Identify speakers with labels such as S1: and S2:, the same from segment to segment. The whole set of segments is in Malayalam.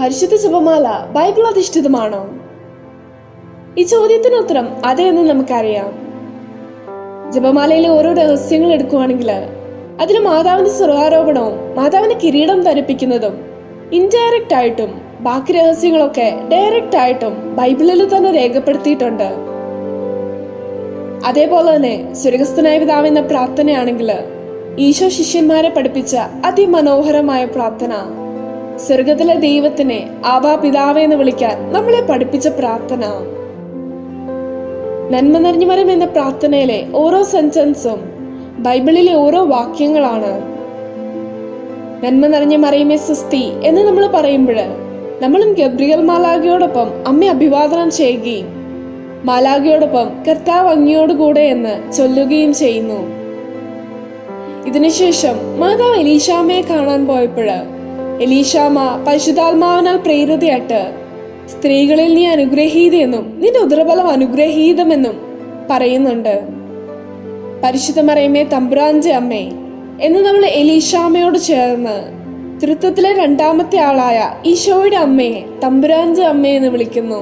S1: പരിശുദ്ധ ജപമാല ബൈബിൾ അധിഷ്ഠിതമാണോ ഈ ചോദ്യത്തിന് ഉത്തരം അതെ എന്ന് നമുക്കറിയാം. ജപമാലയിലെ ഓരോ രഹസ്യങ്ങൾ എടുക്കുകയാണെങ്കിൽ അതിൽ മാതാവിന്റെ സ്വർഗാരോപണവും മാതാവിന്റെ കിരീടം ധരിപ്പിക്കുന്നതും ഇൻഡയറക്റ്റ് ആയിട്ടും ബാക്കി രഹസ്യങ്ങളൊക്കെ ഡയറക്റ്റ് ആയിട്ടും ബൈബിളിൽ തന്നെ രേഖപ്പെടുത്തിയിട്ടുണ്ട്. അതേപോലെ തന്നെ സ്വർഗസ്ഥനായ പിതാവ് എന്ന പ്രാർത്ഥനയാണെങ്കിൽ ഈശോ ശിഷ്യന്മാരെ പഠിപ്പിച്ച അതിമനോഹരമായ പ്രാർത്ഥന സ്വർഗത്തിലെ ദൈവത്തിനെ ആവാ പിതാവെ എന്ന് വിളിക്കാൻ നമ്മളെ പഠിപ്പിച്ച പ്രാർത്ഥന. നന്മ നിറഞ്ഞു വരം എന്ന പ്രാർത്ഥനയിലെ ഓരോ സെന്റൻസും ബൈബിളിലെ ഓരോ വാക്യങ്ങളാണ്. നന്മ നിറഞ്ഞ മറിയമേ സുസ്തി എന്ന് നമ്മൾ പറയുമ്പോൾ നമ്മളും ഗബ്രിയൽ മാലാഖയോടൊപ്പം അമ്മ അഭിവാദനം ചെയ്യുകയും മാലാഖയോടൊപ്പം കർത്താവ് അങ്ങയോടുകൂടെ എന്ന് ചൊല്ലുകയും ചെയ്യുന്നു. ഇതിനുശേഷം മാതാവ് എലീഷാമ്മയെ കാണാൻ പോയപ്പോൾ എലീഷാമ്മ പരിശുദ്ധാത്മാവിനാൽ പ്രേരിതയായിട്ട് സ്ത്രീകളിൽ നീ അനുഗ്രഹീതയെന്നും നിന്റെ ഉദരബലം അനുഗ്രഹീതമെന്നും പറയുന്നുണ്ട്. പരിശുദ്ധ മറിയമ്മേ തമ്പുരാഞ്ച അമ്മേ എന്ന് നമ്മൾ എലീഷാമയോട് ചേർന്ന് തൃത്വത്തിലെ രണ്ടാമത്തെ ആളായ ഈശോയുടെ അമ്മയെ തമ്പുരാഞ്ച അമ്മ എന്ന് വിളിക്കുന്നു.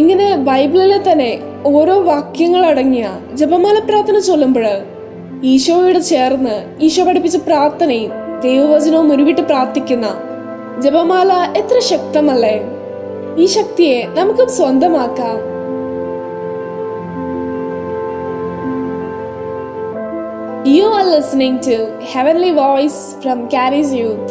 S1: ഇങ്ങനെ ബൈബിളിലെ തന്നെ ഓരോ വാക്യങ്ങൾ അടങ്ങിയ ജപമാല പ്രാർത്ഥന ചൊല്ലുമ്പോൾ ഈശോയോട് ചേർന്ന് ഈശോ പഠിപ്പിച്ച പ്രാർത്ഥനയും ദൈവവചനവും ഉരുവിട്ട് പ്രാർത്ഥിക്കുന്ന ജപമാല എത്ര ശക്തമല്ലേ ഈ ശക്തിയെ നമുക്കും സ്വന്തമാക്കാം You are listening to Heavenly Voice from Carrie's Youth.